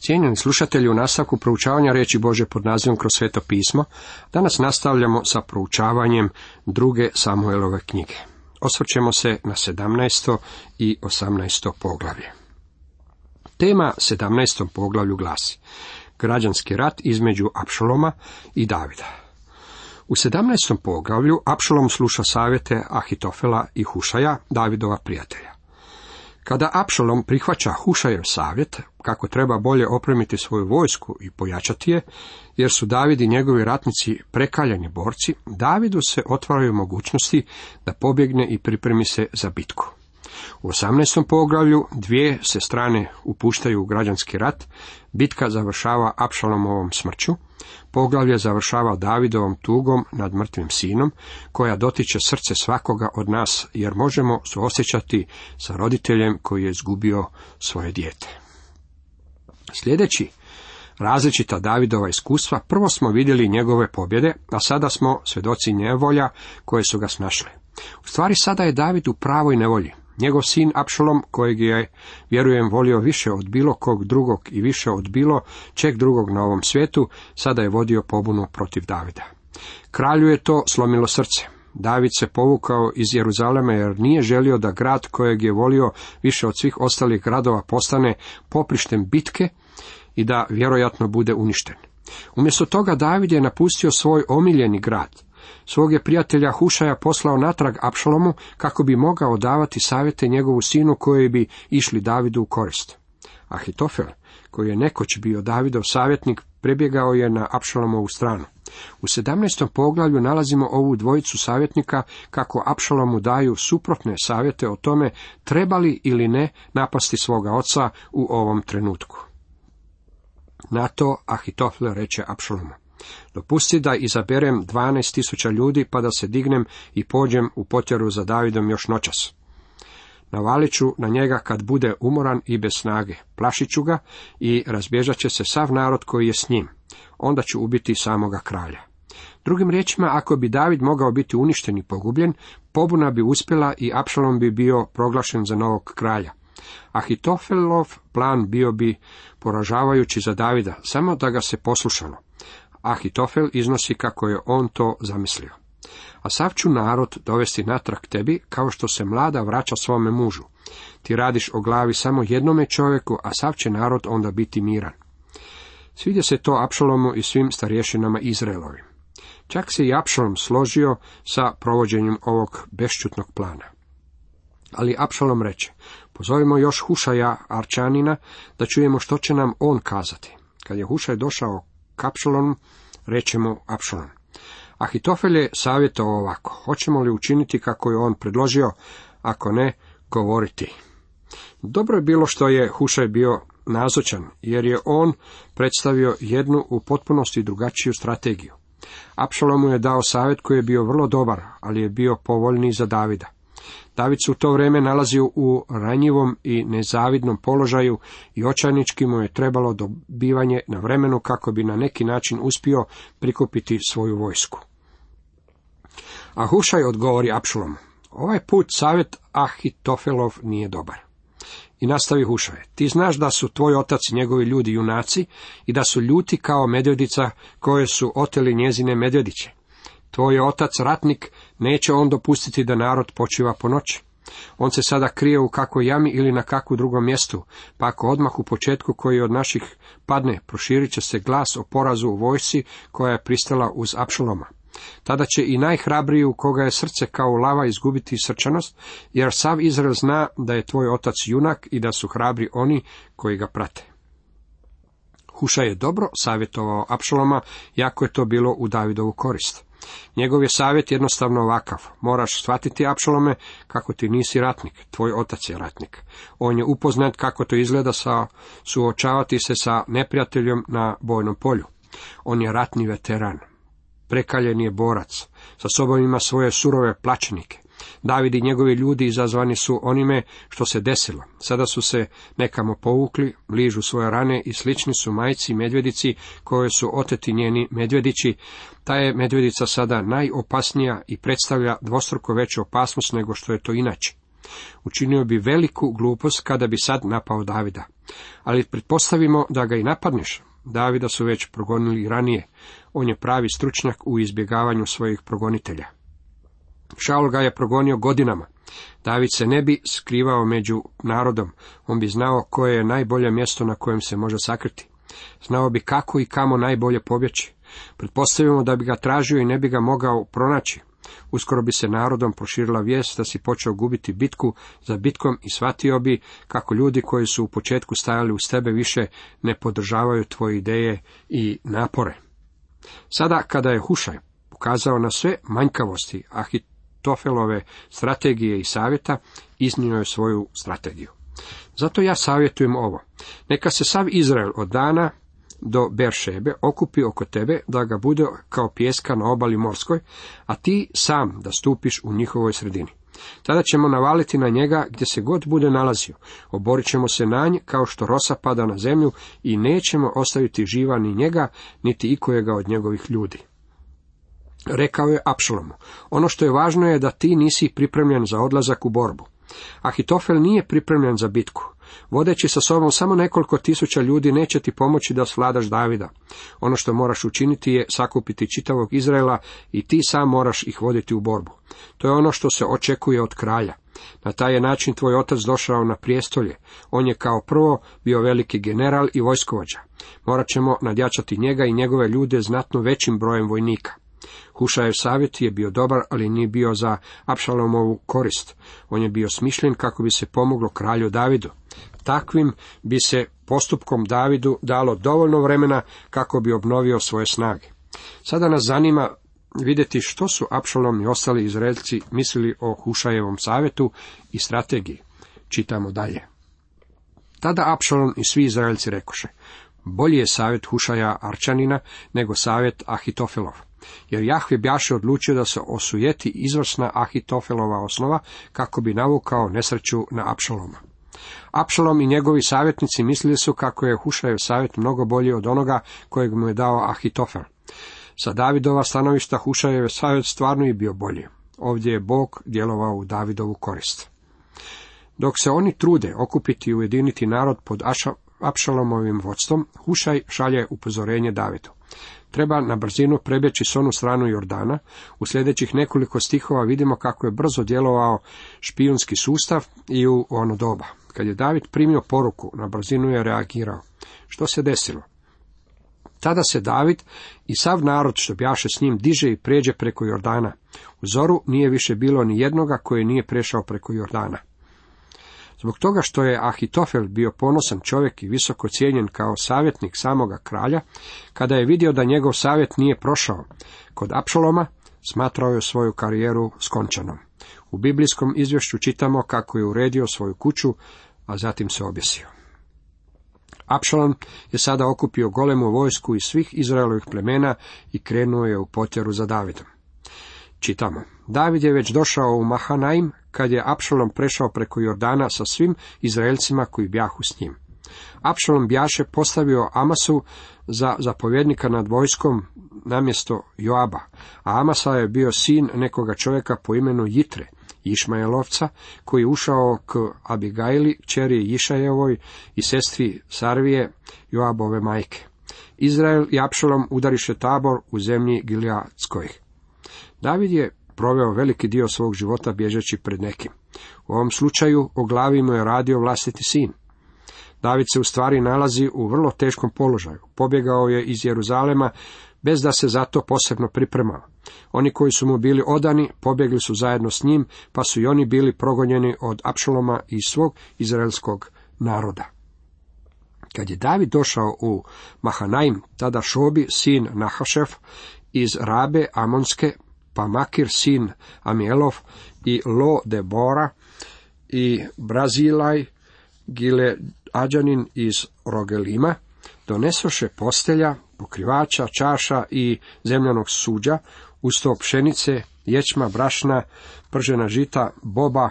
Cijenjeni slušatelji, u nastavku proučavanja riječi Bože pod nazivom kroz sveto pismo, danas nastavljamo sa proučavanjem druge Samuelove knjige. Osvrćemo se na 17. i 18. poglavlje. Tema 17. poglavlju glasi Građanski rat između Apšaloma i Davida. U 17. poglavlju Apšalom sluša savjete Ahitofela i Hušaja, Davidova prijatelja. Kada Apšalom prihvaća Hušajev savjet, kako treba bolje opremiti svoju vojsku i pojačati je, jer su David i njegovi ratnici prekaljani borci, Davidu se otvaraju mogućnosti da pobjegne i pripremi se za bitku. U 18. poglavlju dvije se strane upuštaju u građanski rat, bitka završava Apšalomovom smrću, poglavlje završava Davidovom tugom nad mrtvim sinom, koja dotiče srce svakoga od nas, jer možemo suosjećati sa roditeljem koji je izgubio svoje dijete. Sljedeći različita Davidova iskustva, prvo smo vidjeli njegove pobjede, a sada smo svjedoci nevolja koje su ga snašle. U stvari sada je David u pravoj nevolji. Njegov sin Apšalom, kojeg je, vjerujem, volio više od bilo kog drugog i više od bilo čeg drugog na ovom svijetu, sada je vodio pobunu protiv Davida. Kralju je to slomilo srce. David se povukao iz Jeruzalema jer nije želio da grad kojeg je volio više od svih ostalih gradova postane poprištem bitke i da vjerojatno bude uništen. Umjesto toga David je napustio svoj omiljeni grad. Svog je prijatelja Hušaja poslao natrag Apšalomu kako bi mogao davati savjete njegovu sinu koji bi išli Davidu u korist. Ahitofel, koji je nekoć bio Davidov savjetnik, prebjegao je na Apšalomovu stranu. U 17. poglavlju nalazimo ovu dvojicu savjetnika kako Apšalomu daju suprotne savjete o tome trebali ili ne napasti svoga oca u ovom trenutku. Na to Ahitofel reče Apšalomu. Dopusti da izaberem dvanaest tisuća ljudi pa da se dignem i pođem u potjeru za Davidom još noćas. Navalit ću na njega kad bude umoran i bez snage, plašit ću ga i razbježat će se sav narod koji je s njim. Onda ću ubiti samoga kralja. Drugim riječima, ako bi David mogao biti uništen i pogubljen, pobuna bi uspjela i Apšalom bi bio proglašen za novog kralja. Ahitofelov plan bio bi poražavajući za Davida, samo da ga se poslušalo. Ahitofel iznosi kako je on to zamislio. A sav ću narod dovesti natrag tebi, kao što se mlada vraća svome mužu. Ti radiš o glavi samo jednome čovjeku, a sav će narod onda biti miran. Svidje se to Apšalomu i svim starješinama Izraelovim. Čak se i Apšalom složio sa provođenjem ovog bešćutnog plana. Ali Apšalom reče, pozovimo još Hušaja Arčanina, da čujemo što će nam on kazati. Kad je Hušaj došao k Apšalonu, reče mu Apšalom. Ahitofel je savjetovao ovako, hoćemo li učiniti kako je on predložio, ako ne, govoriti. Dobro je bilo što je Hušaj bio nazočan, jer je on predstavio jednu u potpunosti drugačiju strategiju. Apšalom mu je dao savjet koji je bio vrlo dobar, ali je bio povoljniji za Davida. David se u to vrijeme nalazio u ranjivom i nezavidnom položaju i očajnički mu je trebalo dobivanje na vremenu kako bi na neki način uspio prikupiti svoju vojsku. A Hušaj odgovori Apšalom, ovaj put savjet Ahitofelov nije dobar. I nastavi Hušaj, ti znaš da su tvoj otac i njegovi ljudi junaci i da su ljuti kao medvjedica koje su oteli njezine medvjediće. Tvoj je otac ratnik, neće on dopustiti da narod počiva po noći. On se sada krije u kakvoj jami ili na kakvom drugom mjestu, pa ako odmah u početku koji od naših padne, proširit će se glas o porazu u vojsci koja je pristala uz Apšaloma. Tada će i najhrabriji u koga je srce kao lava izgubiti srčanost, jer sav Izrael zna da je tvoj otac junak i da su hrabri oni koji ga prate. Huša je dobro savjetovao Apšaloma, jako je to bilo u Davidovu korist. Njegov je savjet jednostavno ovakav. Moraš shvatiti, Apšalome, kako ti nisi ratnik. Tvoj otac je ratnik. On je upoznat kako to izgleda sa suočavati se sa neprijateljom na bojnom polju. On je ratni veteran. Prekaljen je borac. Sa sobom ima svoje surove plaćenike. David i njegovi ljudi izazvani su onime što se desilo. Sada su se nekamo povukli, bližu svoje rane i slični su majci medvjedici koje su oteti njeni medvjedići. Ta je medvjedica sada najopasnija i predstavlja dvostruko veću opasnost nego što je to inače. Učinio bi veliku glupost kada bi sad napao Davida. Ali pretpostavimo da ga i napadneš. Davida su već progonili ranije. On je pravi stručnjak u izbjegavanju svojih progonitelja. Šaul ga je progonio godinama. David se ne bi skrivao među narodom, on bi znao koje je najbolje mjesto na kojem se može sakriti. Znao bi kako i kamo najbolje pobjeći. Pretpostavimo da bi ga tražio i ne bi ga mogao pronaći. Uskoro bi se narodom proširila vijest da si počeo gubiti bitku za bitkom i shvatio bi kako ljudi koji su u početku stajali uz tebe više ne podržavaju tvoje ideje i napore. Sada kada je Hušaj ukazao na sve manjkavosti Ahitofelove strategije i savjeta, iznio je svoju strategiju. Zato ja savjetujem ovo. Neka se sav Izrael od dana do Beršebe okupi oko tebe da ga bude kao pjeska na obali morskoj, a ti sam da stupiš u njihovoj sredini. Tada ćemo navaliti na njega gdje se god bude nalazio. Oborit ćemo se na nj kao što rosa pada na zemlju i nećemo ostaviti živa ni njega, niti ikojega od njegovih ljudi. Rekao je Apšalomu, ono što je važno je da ti nisi pripremljen za odlazak u borbu. Ahitofel nije pripremljen za bitku. Vodeći sa sobom samo nekoliko tisuća ljudi neće ti pomoći da svladaš Davida. Ono što moraš učiniti je sakupiti čitavog Izraela i ti sam moraš ih voditi u borbu. To je ono što se očekuje od kralja. Na taj je način tvoj otac došao na prijestolje. On je kao prvo bio veliki general i vojskovođa. Morat ćemo nadjačati njega i njegove ljude znatno većim brojem vojnika. Hušajev savjet je bio dobar, ali nije bio za Apšalomovu korist. On je bio smišljen kako bi se pomoglo kralju Davidu. Takvim bi se postupkom Davidu dalo dovoljno vremena kako bi obnovio svoje snage. Sada nas zanima vidjeti što su Apšalom i ostali Izraelci mislili o Hušajevom savjetu i strategiji. Čitamo dalje. Tada Apšalom i svi Izraelci rekoše, bolji je savjet Hušaja Arčanina nego savjet Ahitofelov jer Jahve bjaše odlučio da se osujeti izvrsna Ahitofelova osnova kako bi navukao nesreću na Apšaloma. Apšalom i njegovi savjetnici mislili su kako je Hušajev savjet mnogo bolji od onoga kojeg mu je dao Ahitofel. Sa Davidova stanovišta Hušajev savjet stvarno i bio bolji. Ovdje je Bog djelovao u Davidovu korist. Dok se oni trude okupiti i ujediniti narod pod Apšalomovim vodstvom, Hušaj šalje upozorenje Davidu. Treba na brzinu prebjeći s onu stranu Jordana. U sljedećih nekoliko stihova vidimo kako je brzo djelovao špijunski sustav i u ono doba. Kad je David primio poruku, na brzinu je reagirao. Što se desilo? Tada se David i sav narod što bjaše s njim diže i pređe preko Jordana. U zoru nije više bilo ni jednoga koji nije prešao preko Jordana. Zbog toga što je Ahitofel bio ponosan čovjek i visoko cijenjen kao savjetnik samoga kralja, kada je vidio da njegov savjet nije prošao kod Apšaloma, smatrao je svoju karijeru skončanom. U biblijskom izvješću čitamo kako je uredio svoju kuću, a zatim se objesio. Apšalom je sada okupio golemu vojsku iz svih Izraelovih plemena i krenuo je u potjeru za Davidom. Čitamo. David je već došao u Mahanaim, kad je Apšalom prešao preko Jordana sa svim Izraelcima koji bjahu s njim. Apšalom bjaše postavio Amasu za zapovjednika nad vojskom namjesto Joaba, a Amasa je bio sin nekoga čovjeka po imenu Jitre, Išmajelovca, koji je ušao k Abigajli, čeri Išajevoj i sestri Sarvije, Joabove majke. Izrael i Apšalom udariše tabor u zemlji Gileadskoj. David je proveo veliki dio svog života bježeći pred nekim. U ovom slučaju o glavi mu je radio vlastiti sin. David se u stvari nalazi u vrlo teškom položaju. Pobjegao je iz Jeruzalema bez da se za to posebno pripremao. Oni koji su mu bili odani pobjegli su zajedno s njim, pa su i oni bili progonjeni od Apšaloma i svog izraelskog naroda. Kad je David došao u Mahanaim, tada Šobi, sin Nahašef, iz Rabe Amonske, pa Makir sin Amielov i Lo Debora i Brazilaj Gile Ađanin iz Rogelima, donesoše postelja, pokrivača, čaša i zemljanog suđa, uz to pšenice, ječma, brašna, pržena žita, boba,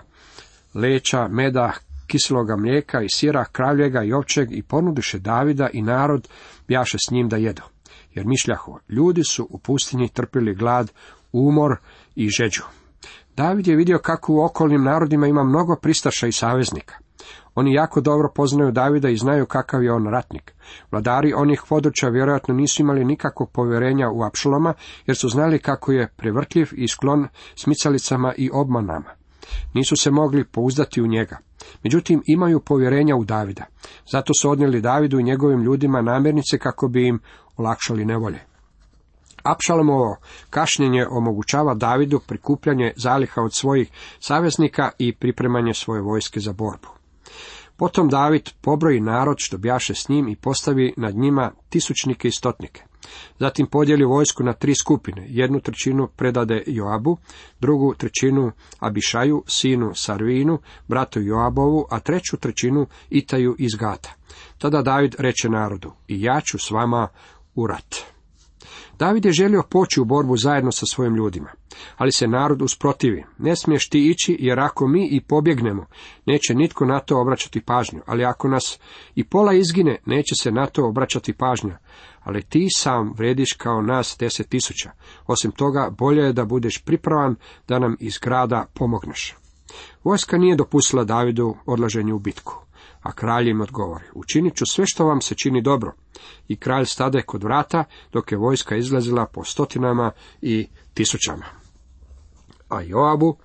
leća, meda, kiseloga mlijeka i sira, kravljega i ovčeg i ponudiše Davida i narod bjaše s njim da jedu. Jer mišljaho, ljudi su u pustinji trpili glad umor i žeđu. David je vidio kako u okolnim narodima ima mnogo pristaša i saveznika. Oni jako dobro poznaju Davida i znaju kakav je on ratnik. Vladari onih područja vjerojatno nisu imali nikakvog povjerenja u Apšaloma, jer su znali kako je prevrtljiv i sklon smicalicama i obmanama. Nisu se mogli pouzdati u njega. Međutim, imaju povjerenja u Davida. Zato su odnijeli Davidu i njegovim ljudima namirnice kako bi im olakšali nevolje. Apšalomovo kašnjenje omogućava Davidu prikupljanje zaliha od svojih saveznika i pripremanje svoje vojske za borbu. Potom David pobroji narod što bjaše s njim i postavi nad njima tisućnike i stotnike. Zatim podijeli vojsku na tri skupine. Jednu trećinu predade Joabu, drugu trećinu Abišaju, sinu Sarvinu, bratu Joabovu, a treću trećinu Itaju iz Gata. Tada David reče narodu, i ja ću s vama u rat. David je želio poći u borbu zajedno sa svojim ljudima, ali se narod usprotivi. Ne smiješ ti ići, jer ako mi i pobjegnemo, neće nitko na to obraćati pažnju, ali ako nas i pola izgine, neće se na to obraćati pažnja. Ali ti sam vrediš kao nas deset tisuća. Osim toga, bolje je da budeš pripravan da nam iz grada pomogneš. Vojska nije dopustila Davidu odlaženju u bitku. A kralj im odgovori, učinit ću sve što vam se čini dobro. I kralj stade kod vrata, dok je vojska izlazila po stotinama i tisućama. A Joabu,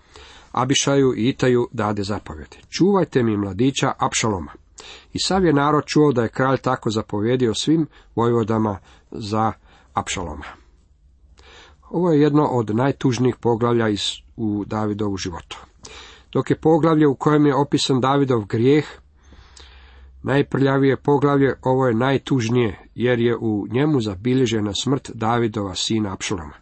Abišaju i Itaju dade zapovjeti. Čuvajte mi mladića Apšaloma. I sav je narod čuo da je kralj tako zapovjedio svim vojvodama za Apšaloma. Ovo je jedno od najtužnijih poglavlja u Davidovu životu. Dok je poglavlje u kojem je opisan Davidov grijeh, Najprljavije poglavlje, ovo je najtužnije, jer je u njemu zabilježena smrt Davidova sina Apšaloma.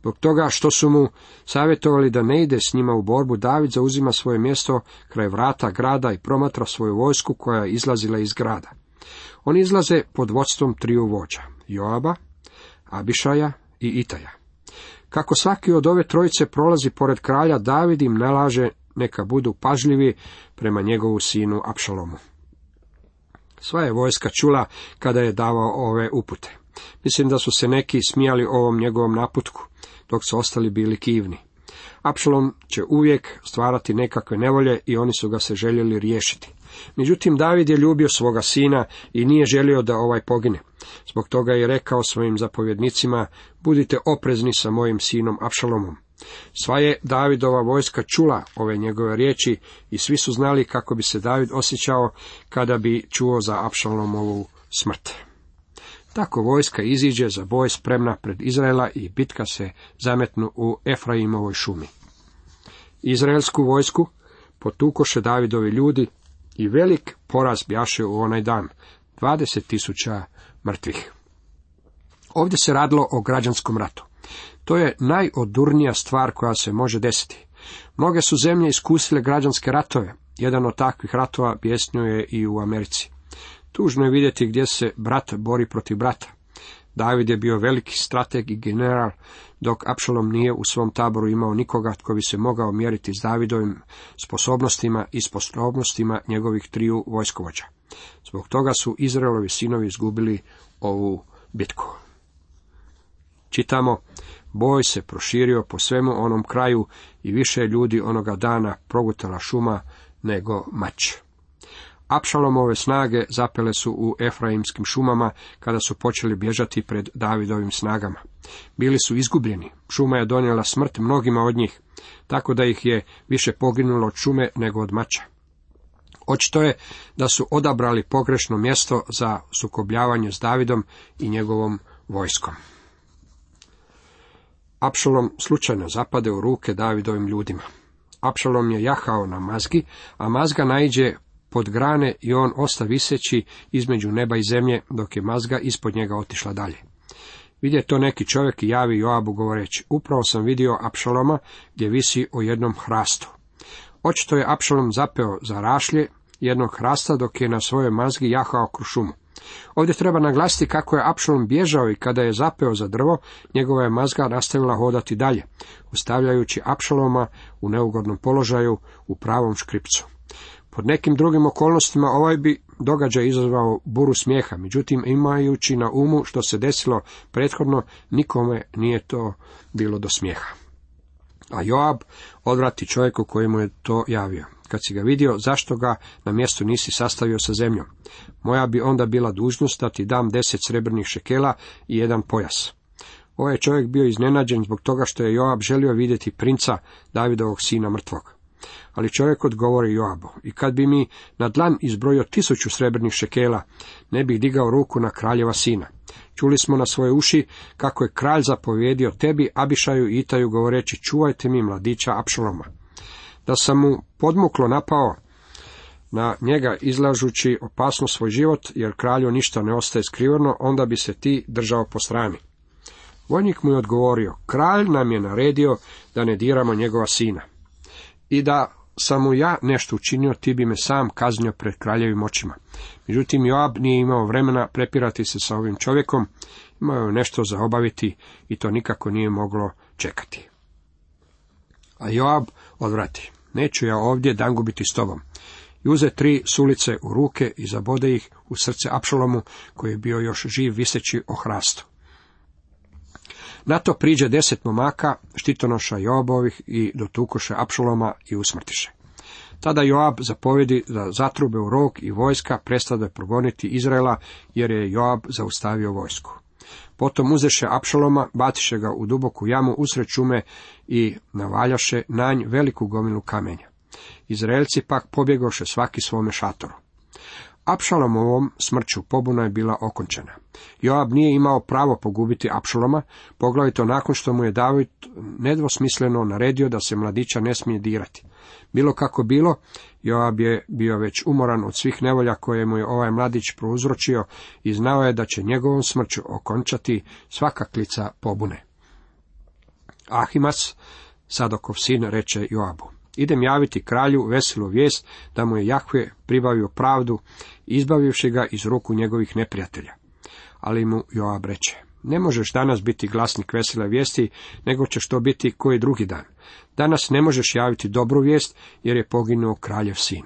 Zbog toga što su mu savjetovali da ne ide s njima u borbu, David zauzima svoje mjesto kraj vrata grada i promatra svoju vojsku koja je izlazila iz grada. Oni izlaze pod vodstvom triju vođa, Joaba, Abišaja i Itaja. Kako svaki od ove trojice prolazi pored kralja, David im nalaže neka budu pažljivi prema njegovu sinu Apšalomu. Sva je vojska čula kada je davao ove upute. Mislim da su se neki smijali ovom njegovom naputku, dok su ostali bili kivni. Apšalom će uvijek stvarati nekakve nevolje i oni su ga se željeli riješiti. Međutim, David je ljubio svoga sina i nije želio da ovaj pogine. Zbog toga je rekao svojim zapovjednicima, budite oprezni sa mojim sinom Apšalomom. Sva je Davidova vojska čula ove njegove riječi i svi su znali kako bi se David osjećao kada bi čuo za Apšalomovu smrt. Tako vojska iziđe za boj spremna pred Izraela i bitka se zametnu u Efraimovoj šumi. Izraelsku vojsku potukoše Davidovi ljudi i velik poraz bjaše u onaj dan, 20 tisuća mrtvih. Ovdje se radilo o građanskom ratu. To je najodurnija stvar koja se može desiti. Mnoge su zemlje iskusile građanske ratove. Jedan od takvih ratova je i u Americi. Tužno je vidjeti gdje se brat bori protiv brata. David je bio veliki strateg i general, dok Apšalom nije u svom taboru imao nikoga tko bi se mogao mjeriti s Davidovim sposobnostima i sposobnostima njegovih triju vojskovođa. Zbog toga su Izraelovi sinovi izgubili ovu bitku. Čitamo, boj se proširio po svemu onom kraju i više ljudi onoga dana progutala šuma nego mač. Apšalomove snage zapele su u Efraimskim šumama kada su počeli bježati pred Davidovim snagama. Bili su izgubljeni, šuma je donijela smrt mnogima od njih, tako da ih je više poginulo od šume nego od mača. Očito je da su odabrali pogrešno mjesto za sukobljavanje s Davidom i njegovom vojskom. Apšalom slučajno zapade u ruke Davidovim ljudima. Apšalom je jahao na mazgi, a mazga naiđe pod grane i on osta viseći između neba i zemlje, dok je mazga ispod njega otišla dalje. Vidje to neki čovjek i javi Joabu govoreći, upravo sam vidio Apšaloma gdje visi o jednom hrastu. Očito je Apšalom zapeo za rašlje jednog hrasta dok je na svojoj mazgi jahao kroz šumu. Ovdje treba naglasiti kako je Apšalom bježao i kada je zapeo za drvo, njegova je mazga nastavila hodati dalje, ostavljajući Apšaloma u neugodnom položaju u pravom škripcu. Pod nekim drugim okolnostima ovaj bi događaj izazvao buru smijeha, međutim imajući na umu što se desilo prethodno, nikome nije to bilo do smijeha. A Joab odvrati čovjeku kojemu je to javio. Kad si ga vidio, zašto ga na mjestu nisi sastavio sa zemljom? Moja bi onda bila dužnost da ti dam deset srebrnih šekela i jedan pojas. Ovaj je čovjek bio iznenađen zbog toga što je Joab želio vidjeti princa Davidovog sina mrtvog. Ali čovjek odgovori Joabu, i kad bi mi na dlan izbrojio tisuću srebrnih šekela, ne bih digao ruku na kraljeva sina. Čuli smo na svoje uši kako je kralj zapovjedio tebi, Abišaju i Itaju govoreći, čuvajte mi mladića Apšaloma. Da sam mu podmuklo napao na njega izlažući opasno svoj život, jer kralju ništa ne ostaje skriveno, onda bi se ti držao po strani. Vojnik mu je odgovorio, kralj nam je naredio da ne diramo njegova sina. I da sam mu ja nešto učinio, ti bi me sam kaznio pred kraljevim očima. Međutim, Joab nije imao vremena prepirati se sa ovim čovjekom, imao je nešto za obaviti i to nikako nije moglo čekati. A Joab odvrati, neću ja ovdje dan gubiti s tobom. I uze tri sulice u ruke i zabode ih u srce Apšalomu, koji je bio još živ viseći o hrastu. Na to priđe deset momaka, štitonoša Joabovih i dotukoše Apšaloma i usmrtiše. Tada Joab zapovjedi da zatrube u rog i vojska prestade progoniti Izraela, jer je Joab zaustavio vojsku. Potom uzeše Apšaloma, batiše ga u duboku jamu usred šume i navaljaše na nj veliku gomilu kamenja. Izraelci pak pobjegoše svaki svome šatoru. Apšalomovom smrću pobuna je bila okončena. Joab nije imao pravo pogubiti Apšaloma, poglavito nakon što mu je David nedvosmisleno naredio da se mladića ne smije dirati. Bilo kako bilo, Joab je bio već umoran od svih nevolja koje mu je ovaj mladić prouzročio i znao je da će njegovom smrću okončati svaka klica pobune. Ahimas, Sadokov sin, reče Joabu. Idem javiti kralju veselu vijest da mu je Jahve pribavio pravdu, izbavivši ga iz ruku njegovih neprijatelja. Ali mu Joab reče, ne možeš danas biti glasnik vesele vijesti, nego ćeš to biti koji drugi dan. Danas ne možeš javiti dobru vijest, jer je poginuo kraljev sin.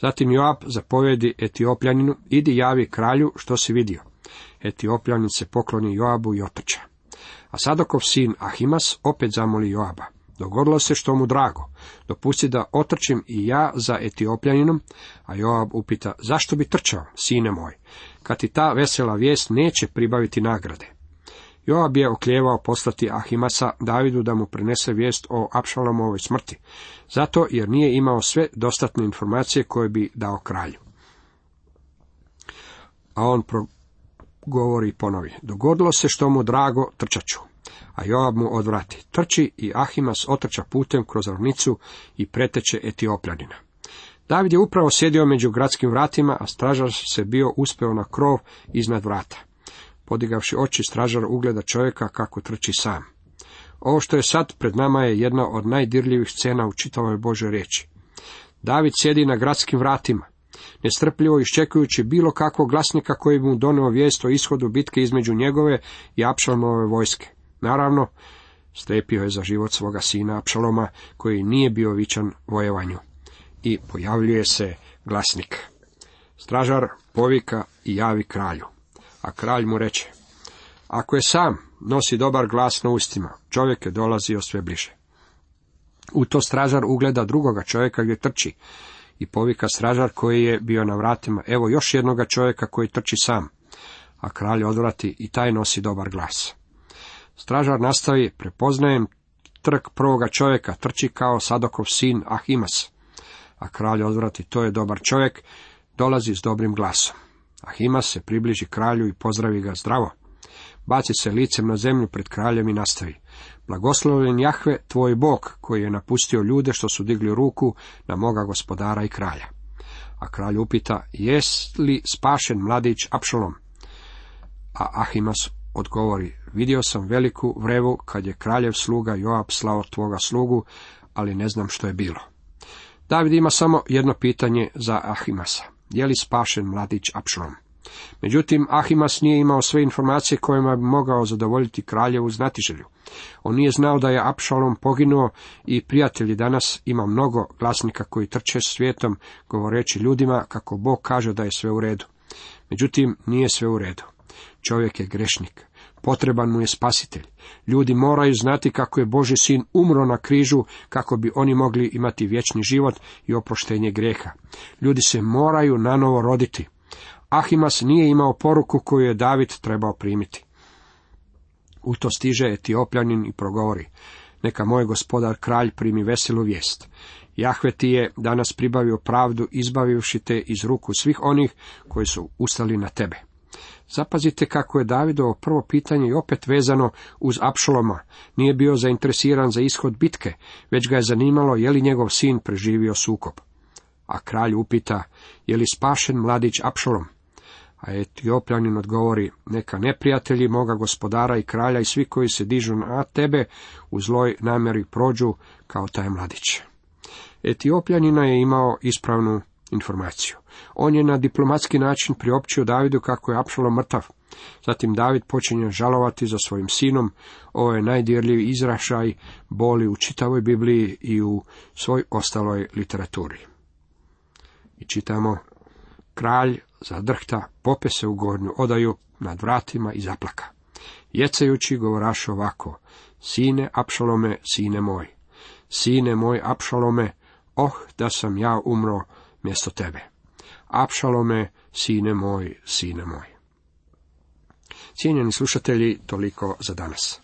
Zatim Joab zapovjedi Etiopljaninu, idi javi kralju što si vidio. Etiopljanin se pokloni Joabu i otrča. A Sadokov sin Ahimas opet zamoli Joaba. Dogodilo se što mu drago. Dopusti da otrčim i ja za Etiopljaninom, a Joab upita, zašto bi trčao, sine moj, kad ti ta vesela vijest neće pribaviti nagrade. Joab je oklijevao poslati Ahimasa Davidu da mu prenese vijest o Apšalomovoj smrti, zato jer nije imao sve dostatne informacije koje bi dao kralju. A on govori i ponovi, dogodilo se što mu drago trčaću a Joab mu odvrati. Trči i Ahimas otrča putem kroz ravnicu i preteče Etiopljadina. David je upravo sjedio među gradskim vratima, a stražar se bio uspeo na krov iznad vrata. Podigavši oči, stražar ugleda čovjeka kako trči sam. Ovo što je sad pred nama je jedna od najdirljivih scena u čitavoj Božoj riječi. David sjedi na gradskim vratima, nestrpljivo iščekujući bilo kakvog glasnika koji bi mu doneo vijest o ishodu bitke između njegove i Apšalmove vojske. Naravno, strepio je za život svoga sina Apšaloma, koji nije bio vičan vojevanju. I pojavljuje se glasnik. Stražar povika i javi kralju. A kralj mu reče, ako je sam nosi dobar glas na ustima, čovjek je dolazio sve bliže. U to stražar ugleda drugoga čovjeka gdje trči i povika stražar koji je bio na vratima, evo još jednoga čovjeka koji trči sam. A kralj odvrati i taj nosi dobar glas. Stražar nastavi, prepoznajem trk prvoga čovjeka, trči kao Sadokov sin Ahimas. A kralj odvrati, to je dobar čovjek, dolazi s dobrim glasom. Ahimas se približi kralju i pozdravi ga zdravo. Baci se licem na zemlju pred kraljem i nastavi. Blagoslovljen Jahve, tvoj bog, koji je napustio ljude što su digli ruku na moga gospodara i kralja. A kralj upita, jest li spašen mladić Apšalom? A Ahimas odgovori, vidio sam veliku vrevu kad je kraljev sluga Joab slao tvoga slugu, ali ne znam što je bilo. David ima samo jedno pitanje za Ahimasa. Je li spašen mladić Apšalom? Međutim, Ahimas nije imao sve informacije kojima bi mogao zadovoljiti kraljevu znatiželju. On nije znao da je Apšalom poginuo i prijatelji danas ima mnogo glasnika koji trče svijetom govoreći ljudima kako Bog kaže da je sve u redu. Međutim, nije sve u redu. Čovjek je grešnik. Potreban mu je spasitelj. Ljudi moraju znati kako je Boži sin umro na križu kako bi oni mogli imati vječni život i oproštenje grijeha. Ljudi se moraju nanovo roditi. Ahimas nije imao poruku koju je David trebao primiti. U to stiže Etiopljanin i progovori. Neka moj gospodar kralj primi veselu vijest. Jahve ti je danas pribavio pravdu izbavivši te iz ruku svih onih koji su ustali na tebe. Zapazite kako je Davidovo prvo pitanje i opet vezano uz Apšaloma. Nije bio zainteresiran za ishod bitke, već ga je zanimalo je li njegov sin preživio sukob. A kralj upita, je li spašen mladić Apšalom? A Etiopljanin odgovori, neka neprijatelji moga gospodara i kralja i svi koji se dižu na tebe u zloj namjeri prođu kao taj mladić. Etiopljanina je imao ispravnu informaciju. On je na diplomatski način priopćio Davidu kako je Apšalom mrtav. Zatim David počinje žalovati za svojim sinom. Ovo je najdirljiviji izrašaj boli u čitavoj Bibliji i u svoj ostaloj literaturi. I čitamo, kralj zadrhta, pope se u gornju odaju nad vratima i zaplaka. Jecajući govoraš ovako, sine Apšalome, sine moj, sine moj Apšalome, oh da sam ja umro mjesto tebe. Apšalome, sine moj, sine moj. Cijenjeni slušatelji, toliko za danas.